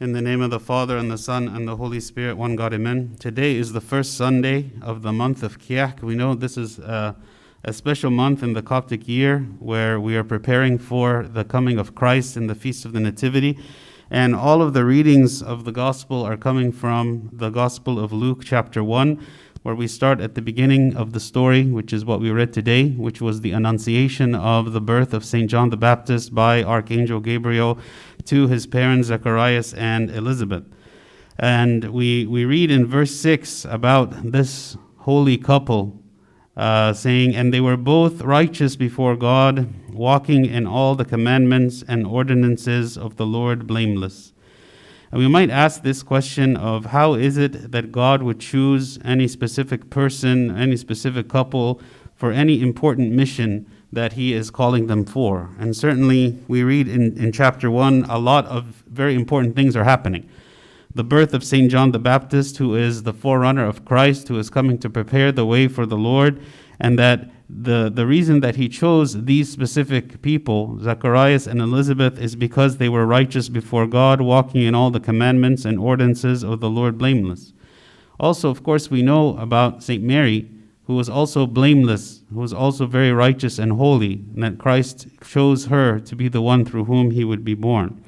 In the name of the Father, and the Son, and the Holy Spirit, one God, amen. Today is the first Sunday of the month of Kiak. We know this is a, a special month in the Coptic year where we are preparing for the coming of Christ in the Feast of the Nativity. And all of the readings of the Gospel are coming from the Gospel of Luke, chapter 1, where we start at the beginning of the story, which is what we read today, which was the annunciation of the birth of St. John the Baptist by Archangel Gabriel to his parents Zacharias and Elizabeth. And we, we read in verse 6 about this holy couple uh, saying, And they were both righteous before God, walking in all the commandments and ordinances of the Lord blameless. And we might ask this question of how is it that God would choose any specific person, any specific couple for any important mission that he is calling them for. And certainly, we read in, in chapter 1 a lot of very important things are happening. The birth of St. John the Baptist, who is the forerunner of Christ, who is coming to prepare the way for the Lord, and that the, the reason that he chose these specific people, Zacharias and Elizabeth, is because they were righteous before God, walking in all the commandments and ordinances of the Lord blameless. Also, of course, we know about St. Mary, who was also blameless, who was also very righteous and holy, and that Christ chose her to be the one through whom he would be born.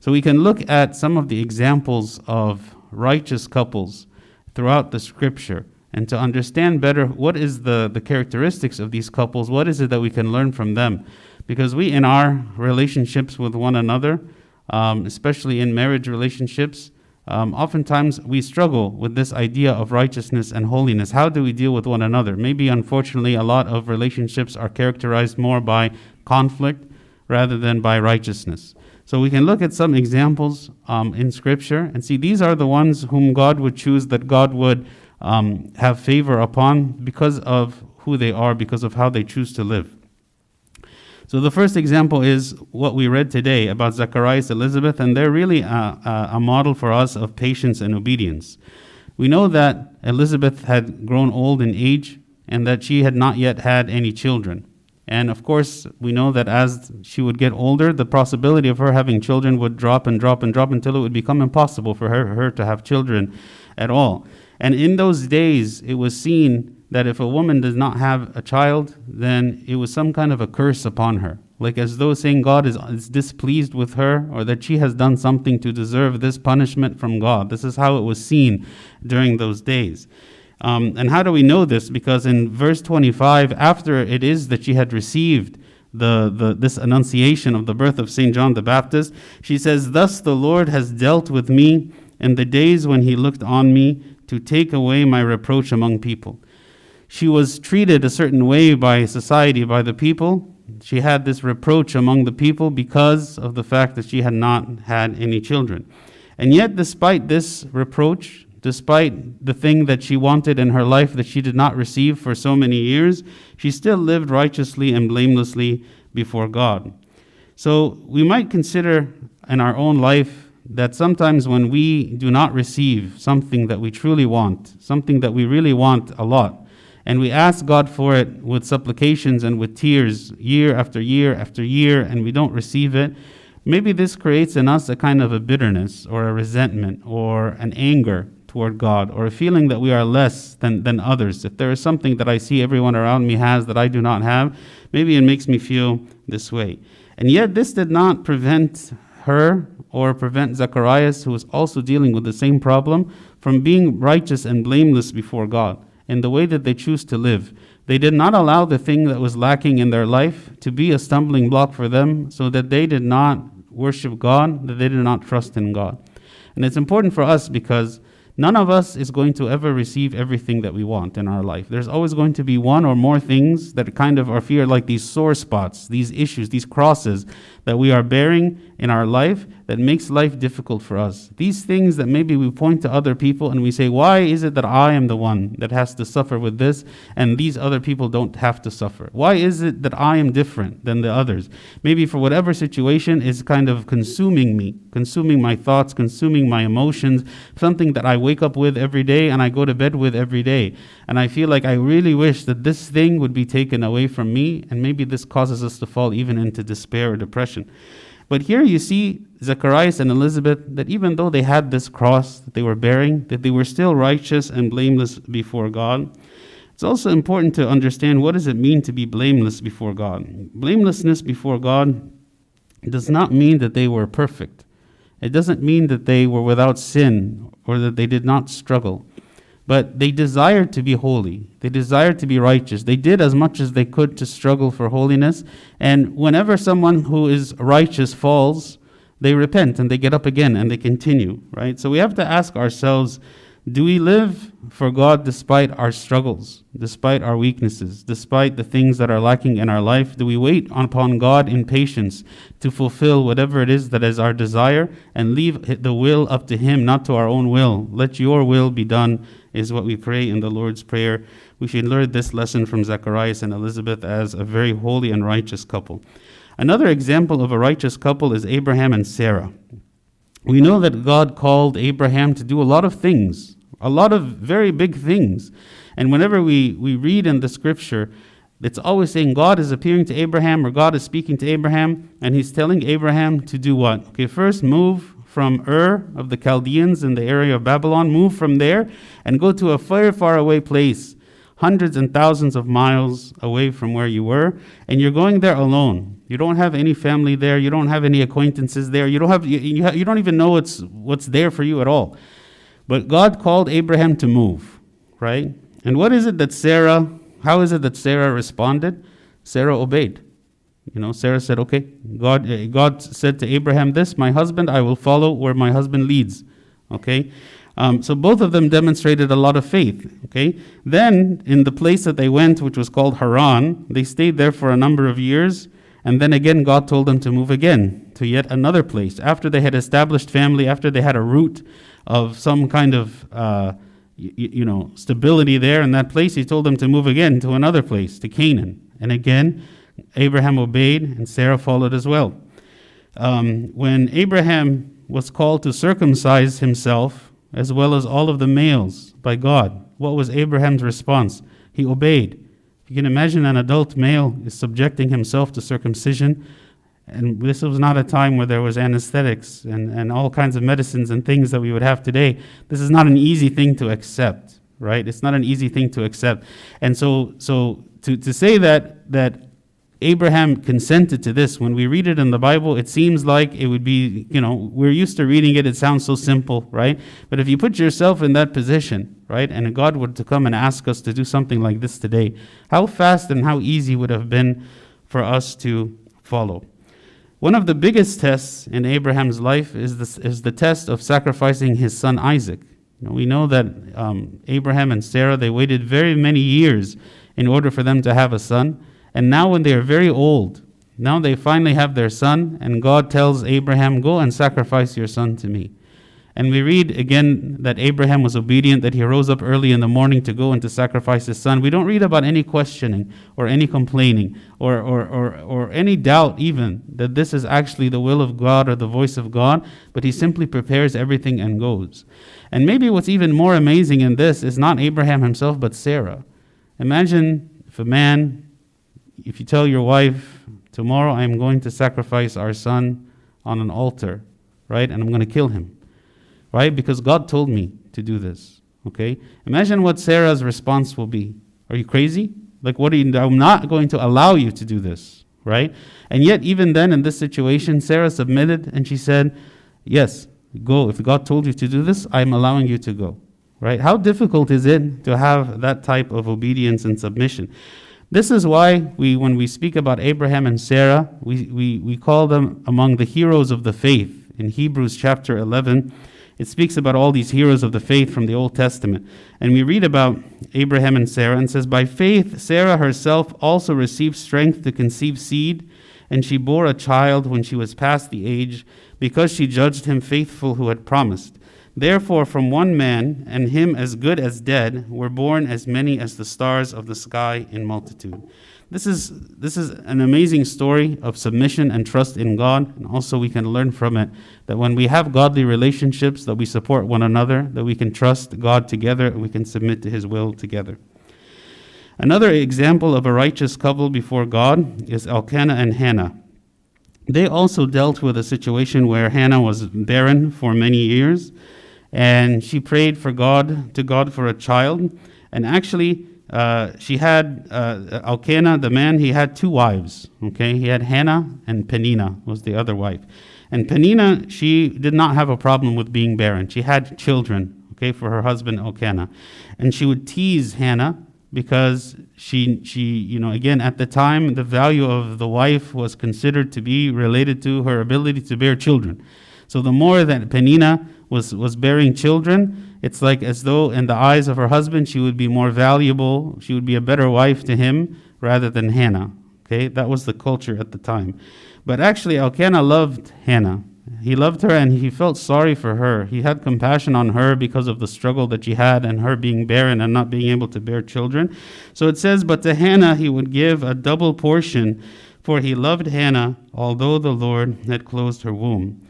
So we can look at some of the examples of righteous couples throughout the scripture and to understand better what is the, the characteristics of these couples, what is it that we can learn from them. Because we, in our relationships with one another, um, especially in marriage relationships, um, oftentimes we struggle with this idea of righteousness and holiness. How do we deal with one another? Maybe, unfortunately, a lot of relationships are characterized more by conflict rather than by righteousness. So we can look at some examples um, in Scripture and see these are the ones whom God would choose, that God would um, have favor upon because of who they are, because of how they choose to live. So the first example is what we read today about Zacharias Elizabeth, and they're really a, a, model for us of patience and obedience. We know that Elizabeth had grown old in age and that she had not yet had any children. And of course, we know that as she would get older, the possibility of her having children would drop and drop and drop until it would become impossible for her, her to have children at all. And in those days, it was seen that if a woman does not have a child, then it was some kind of a curse upon her. Like as though saying God is, is displeased with her or that she has done something to deserve this punishment from God. This is how it was seen during those days. Um, and how do we know this? Because in verse 25, after it is that she had received the, the, this annunciation of the birth of St. John the Baptist, she says, Thus the Lord has dealt with me in the days when he looked on me to take away my reproach among people she was treated a certain way by society, by the people. She had this reproach among the people because of the fact that she had not had any children. And yet, despite this reproach, despite the thing that she wanted in her life that she did not receive for so many years, she still lived righteously and blamelessly before God. So, we might consider in our own life that sometimes when we do not receive something that we truly want, something that we really want a lot, and we ask God for it with supplications and with tears year after year after year, and we don't receive it, maybe this creates in us a kind of a bitterness or a resentment or an anger toward God or a feeling that we are less than, than others. If there is something that I see everyone around me has that I do not have, maybe it makes me feel this way. And yet, this did not prevent her or prevent Zacharias, who was also dealing with the same problem, from being righteous and blameless before God in the way that they choose to live. They did not allow the thing that was lacking in their life to be a stumbling block for them so that they did not worship God, that they did not trust in God. And it's important for us because none of us is going to ever receive everything that we want in our life. There's always going to be one or more things that kind of are fear like these sore spots, these issues, these crosses that we are bearing in our life that makes life difficult for us. These things that maybe we point to other people and we say, Why is it that I am the one that has to suffer with this and these other people don't have to suffer? Why is it that I am different than the others? Maybe for whatever situation is kind of consuming me, consuming my thoughts, consuming my emotions, something that I wake up with every day and I go to bed with every day. And I feel like I really wish that this thing would be taken away from me, and maybe this causes us to fall even into despair or depression. But here you see Zacharias and Elizabeth that even though they had this cross that they were bearing, that they were still righteous and blameless before God. It's also important to understand what does it mean to be blameless before God. Blamelessness before God does not mean that they were perfect. It doesn't mean that they were without sin or that they did not struggle. But they desired to be holy. They desired to be righteous. They did as much as they could to struggle for holiness. And whenever someone who is righteous falls, they repent and they get up again and they continue, right? So we have to ask ourselves do we live for God despite our struggles, despite our weaknesses, despite the things that are lacking in our life? Do we wait upon God in patience to fulfill whatever it is that is our desire and leave the will up to Him, not to our own will? Let your will be done, is what we pray in the Lord's Prayer. We should learn this lesson from Zacharias and Elizabeth as a very holy and righteous couple. Another example of a righteous couple is Abraham and Sarah. We know that God called Abraham to do a lot of things a lot of very big things. And whenever we, we read in the scripture, it's always saying God is appearing to Abraham or God is speaking to Abraham, and he's telling Abraham to do what? Okay, first move from Ur of the Chaldeans in the area of Babylon, move from there and go to a very far away place, hundreds and thousands of miles away from where you were, and you're going there alone. You don't have any family there, you don't have any acquaintances there, you don't have you, you, you don't even know what's what's there for you at all. But God called Abraham to move, right? And what is it that Sarah, how is it that Sarah responded? Sarah obeyed. You know, Sarah said, okay, God, uh, God said to Abraham this, my husband, I will follow where my husband leads. Okay? Um, so both of them demonstrated a lot of faith. Okay? Then, in the place that they went, which was called Haran, they stayed there for a number of years. And then again, God told them to move again to yet another place. After they had established family, after they had a root of some kind of uh, y- you know stability there in that place, he told them to move again to another place, to Canaan. And again, Abraham obeyed, and Sarah followed as well. Um, when Abraham was called to circumcise himself, as well as all of the males, by God, what was Abraham's response? He obeyed. You can imagine an adult male is subjecting himself to circumcision and this was not a time where there was anesthetics and, and all kinds of medicines and things that we would have today. This is not an easy thing to accept, right? It's not an easy thing to accept. And so, so to, to say that, that Abraham consented to this, when we read it in the Bible, it seems like it would be, you know, we're used to reading it, it sounds so simple, right? But if you put yourself in that position, right, and God were to come and ask us to do something like this today, how fast and how easy would have been for us to follow? One of the biggest tests in Abraham's life is, this, is the test of sacrificing his son Isaac. You know, we know that um, Abraham and Sarah, they waited very many years in order for them to have a son. And now, when they are very old, now they finally have their son, and God tells Abraham, Go and sacrifice your son to me. And we read again that Abraham was obedient, that he rose up early in the morning to go and to sacrifice his son. We don't read about any questioning or any complaining or, or, or, or any doubt, even that this is actually the will of God or the voice of God, but he simply prepares everything and goes. And maybe what's even more amazing in this is not Abraham himself, but Sarah. Imagine if a man, if you tell your wife, Tomorrow I am going to sacrifice our son on an altar, right? And I'm going to kill him right? Because God told me to do this. Okay? Imagine what Sarah's response will be. Are you crazy? Like, what are you? I'm not going to allow you to do this, right? And yet, even then, in this situation, Sarah submitted and she said, Yes, go. If God told you to do this, I'm allowing you to go, right? How difficult is it to have that type of obedience and submission? This is why we, when we speak about Abraham and Sarah, we, we, we call them among the heroes of the faith. In Hebrews chapter 11, it speaks about all these heroes of the faith from the Old Testament. And we read about Abraham and Sarah and says, By faith, Sarah herself also received strength to conceive seed, and she bore a child when she was past the age, because she judged him faithful who had promised. Therefore, from one man, and him as good as dead, were born as many as the stars of the sky in multitude. This is, this is an amazing story of submission and trust in God, and also we can learn from it that when we have godly relationships, that we support one another, that we can trust God together, and we can submit to His will together. Another example of a righteous couple before God is Elkanah and Hannah. they also dealt with a situation where Hannah was barren for many years, and she prayed for God to God for a child. And actually, uh, she had uh, the man. He had two wives. Okay, he had Hannah and Penina was the other wife. And Penina, she did not have a problem with being barren. She had children. Okay, for her husband Elkanah, and she would tease Hannah because she she you know again at the time the value of the wife was considered to be related to her ability to bear children so the more that penina was was bearing children it's like as though in the eyes of her husband she would be more valuable she would be a better wife to him rather than hannah okay that was the culture at the time but actually elkanah loved hannah he loved her and he felt sorry for her. He had compassion on her because of the struggle that she had and her being barren and not being able to bear children. So it says, But to Hannah he would give a double portion, for he loved Hannah, although the Lord had closed her womb.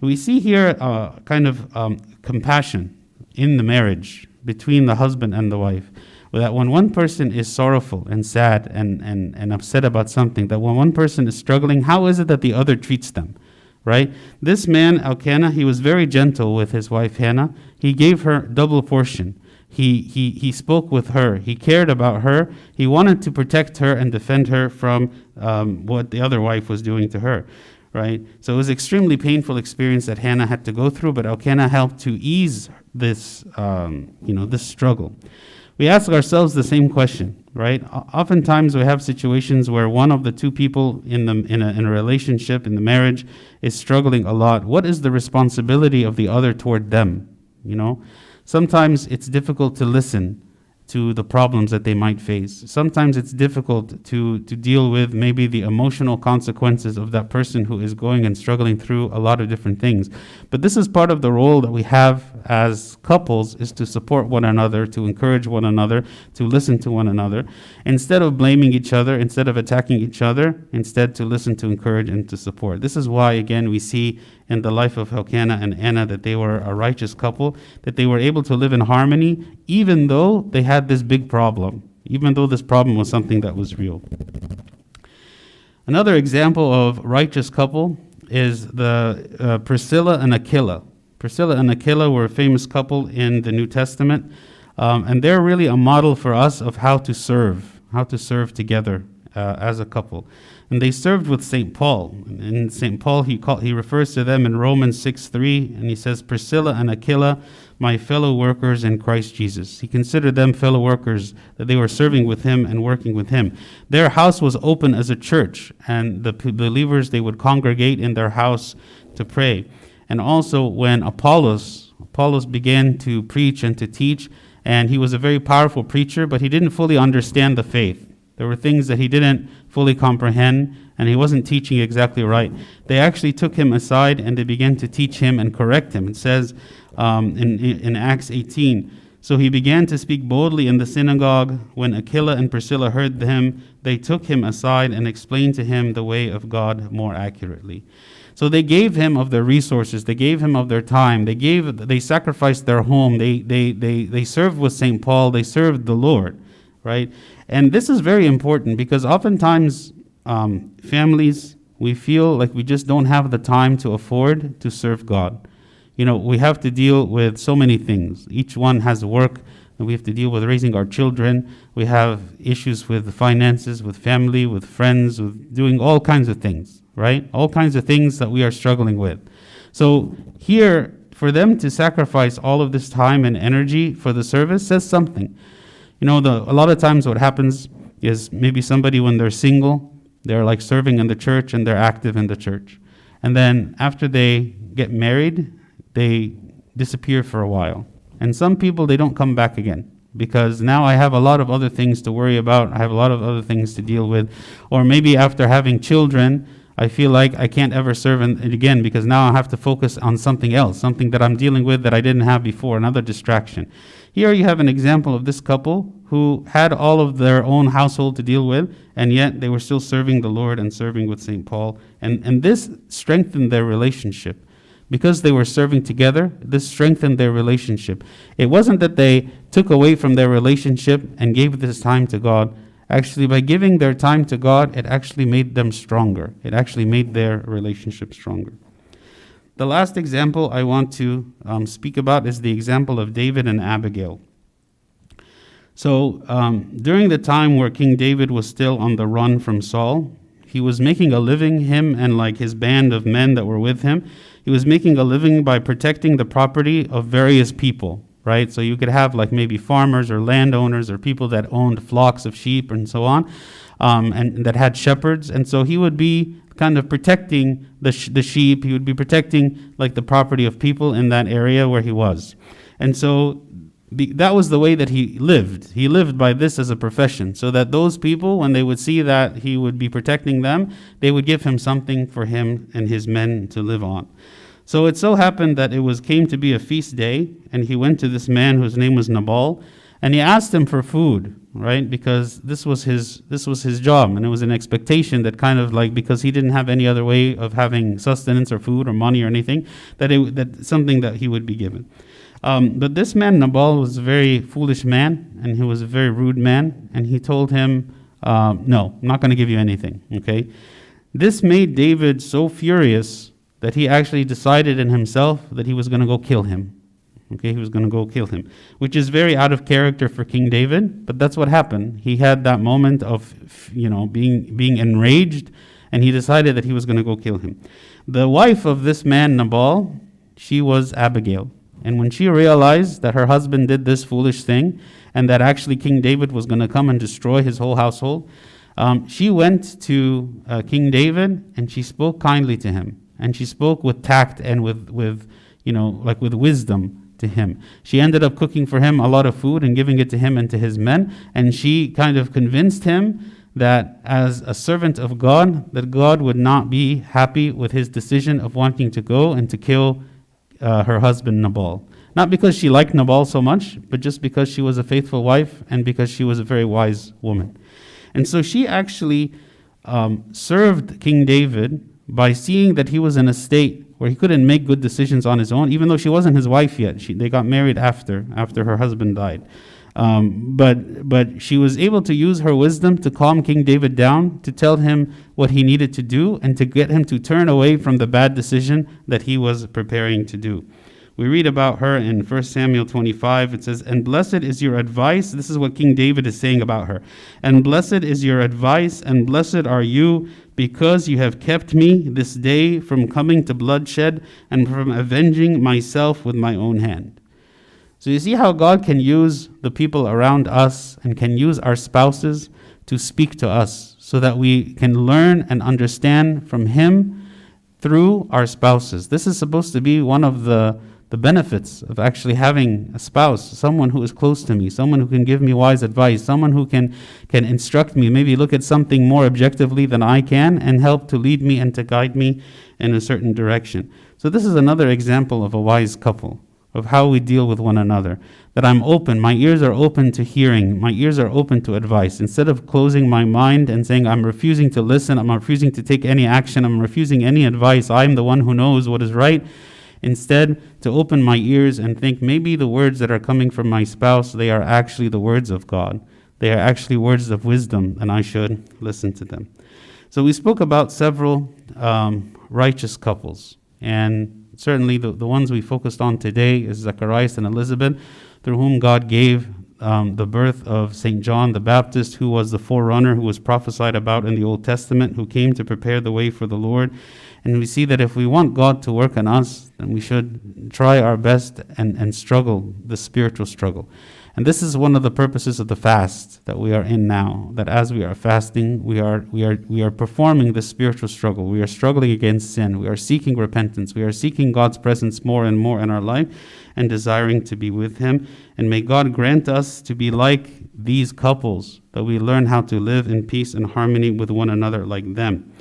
We see here uh, kind of um, compassion in the marriage between the husband and the wife. That when one person is sorrowful and sad and, and, and upset about something, that when one person is struggling, how is it that the other treats them? right? This man, Elkanah, he was very gentle with his wife Hannah. He gave her double portion. He, he, he spoke with her. He cared about her. He wanted to protect her and defend her from um, what the other wife was doing to her, right? So it was extremely painful experience that Hannah had to go through, but Elkanah helped to ease this, um, you know, this struggle. We ask ourselves the same question right? Oftentimes we have situations where one of the two people in, the, in, a, in a relationship, in the marriage, is struggling a lot. What is the responsibility of the other toward them? You know, sometimes it's difficult to listen to the problems that they might face. Sometimes it's difficult to, to deal with maybe the emotional consequences of that person who is going and struggling through a lot of different things. But this is part of the role that we have as couples is to support one another, to encourage one another, to listen to one another. Instead of blaming each other, instead of attacking each other, instead to listen, to encourage, and to support. This is why, again, we see in the life of Elkanah and Hannah that they were a righteous couple, that they were able to live in harmony even though they had this big problem, even though this problem was something that was real. Another example of righteous couple is the uh, Priscilla and Aquila. Priscilla and Aquila were a famous couple in the New Testament, um, and they're really a model for us of how to serve, how to serve together uh, as a couple and they served with St. Paul. In St. Paul, he, call, he refers to them in Romans 6 3, and he says, Priscilla and Aquila, my fellow workers in Christ Jesus. He considered them fellow workers, that they were serving with him and working with him. Their house was open as a church, and the believers, they would congregate in their house to pray. And also, when Apollos, Apollos began to preach and to teach, and he was a very powerful preacher, but he didn't fully understand the faith. There were things that he didn't fully comprehend, and he wasn't teaching exactly right. They actually took him aside and they began to teach him and correct him. It says um, in, in Acts 18 So he began to speak boldly in the synagogue. When Aquila and Priscilla heard him, they took him aside and explained to him the way of God more accurately. So they gave him of their resources, they gave him of their time, they gave they sacrificed their home, they they they, they served with St. Paul, they served the Lord, right? And this is very important because oftentimes um, families, we feel like we just don't have the time to afford to serve God. You know, we have to deal with so many things. Each one has work, and we have to deal with raising our children. We have issues with finances, with family, with friends, with doing all kinds of things, right? All kinds of things that we are struggling with. So here, for them to sacrifice all of this time and energy for the service says something. You know, the, a lot of times what happens is maybe somebody, when they're single, they're like serving in the church and they're active in the church. And then after they get married, they disappear for a while. And some people, they don't come back again because now I have a lot of other things to worry about. I have a lot of other things to deal with. Or maybe after having children, I feel like I can't ever serve it again because now I have to focus on something else, something that I'm dealing with that I didn't have before, another distraction. Here you have an example of this couple who had all of their own household to deal with, and yet they were still serving the Lord and serving with St. Paul. And, and this strengthened their relationship. Because they were serving together, this strengthened their relationship. It wasn't that they took away from their relationship and gave this time to God. actually, by giving their time to God, it actually made them stronger. It actually made their relationship stronger. The last example I want to um, speak about is the example of David and Abigail. So, um, during the time where King David was still on the run from Saul, he was making a living, him and like his band of men that were with him. He was making a living by protecting the property of various people, right? So you could have like maybe farmers or landowners or people that owned flocks of sheep and so on, um, and that had shepherds. And so he would be kind of protecting the, sh- the sheep. He would be protecting like the property of people in that area where he was. And so that was the way that he lived. He lived by this as a profession, so that those people, when they would see that he would be protecting them, they would give him something for him and his men to live on. So it so happened that it was came to be a feast day, and he went to this man whose name was Nabal, and he asked him for food, right? Because this was his this was his job, and it was an expectation that kind of like because he didn't have any other way of having sustenance or food or money or anything, that it that something that he would be given. Um, but this man, Nabal, was a very foolish man, and he was a very rude man, and he told him, uh, No, I'm not going to give you anything. Okay? This made David so furious that he actually decided in himself that he was going to go kill him. Okay, he was going to go kill him, which is very out of character for King David, but that's what happened. He had that moment of, you know, being, being enraged, and he decided that he was going to go kill him. The wife of this man, Nabal, she was Abigail. And when she realized that her husband did this foolish thing and that actually King David was going to come and destroy his whole household, um, she went to uh, King David and she spoke kindly to him. And she spoke with tact and with, with, you know, like with wisdom to him. She ended up cooking for him a lot of food and giving it to him and to his men. And she kind of convinced him that as a servant of God, that God would not be happy with his decision of wanting to go and to kill uh, her husband Nabal. Not because she liked Nabal so much, but just because she was a faithful wife and because she was a very wise woman. And so she actually um, served King David by seeing that he was in a state where he couldn't make good decisions on his own, even though she wasn't his wife yet. She, they got married after, after her husband died. Um, but, but she was able to use her wisdom to calm King David down, to tell him what he needed to do, and to get him to turn away from the bad decision that he was preparing to do. We read about her in 1 Samuel 25. It says, And blessed is your advice. This is what King David is saying about her. And blessed is your advice, and blessed are you, because you have kept me this day from coming to bloodshed and from avenging myself with my own hand. So you see how God can use the people around us and can use our spouses to speak to us so that we can learn and understand from Him through our spouses. This is supposed to be one of the, the benefits of actually having a spouse, someone who is close to me, someone who can give me wise advice, someone who can, can instruct me, maybe look at something more objectively than I can, and help to lead me and to guide me in a certain direction. So, this is another example of a wise couple of how we deal with one another. That I'm open, my ears are open to hearing, my ears are open to advice. Instead of closing my mind and saying, I'm refusing to listen, I'm refusing to take any action, I'm refusing any advice, I'm the one who knows what is right. Instead, to open my ears and think maybe the words that are coming from my spouse, they are actually the words of God. They are actually words of wisdom, and I should listen to them. So we spoke about several um, righteous couples, and certainly the, the ones we focused on today is Zacharias and Elizabeth, through whom God gave um, the birth of St. John the Baptist, who was the forerunner who was prophesied about in the Old Testament, who came to prepare the way for the Lord. And we see that if we want God to work on us, then we should try our best and, and struggle the spiritual struggle. And this is one of the purposes of the fast that we are in now. That as we are fasting, we are, we are, we are performing the spiritual struggle. We are struggling against sin. We are seeking repentance. We are seeking God's presence more and more in our life and desiring to be with Him. And may God grant us to be like these couples, that we learn how to live in peace and harmony with one another like them.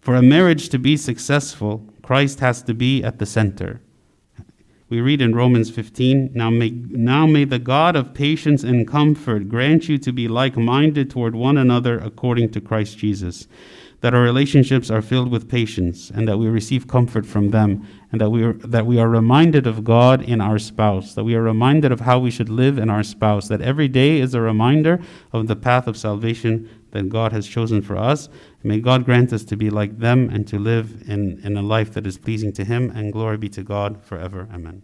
For a marriage to be successful, Christ has to be at the center. We read in Romans 15 now may, now may the God of patience and comfort grant you to be like minded toward one another according to Christ Jesus, that our relationships are filled with patience, and that we receive comfort from them, and that we are, that we are reminded of God in our spouse, that we are reminded of how we should live in our spouse, that every day is a reminder of the path of salvation that God has chosen for us. May God grant us to be like them and to live in, in a life that is pleasing to Him, and glory be to God forever. Amen.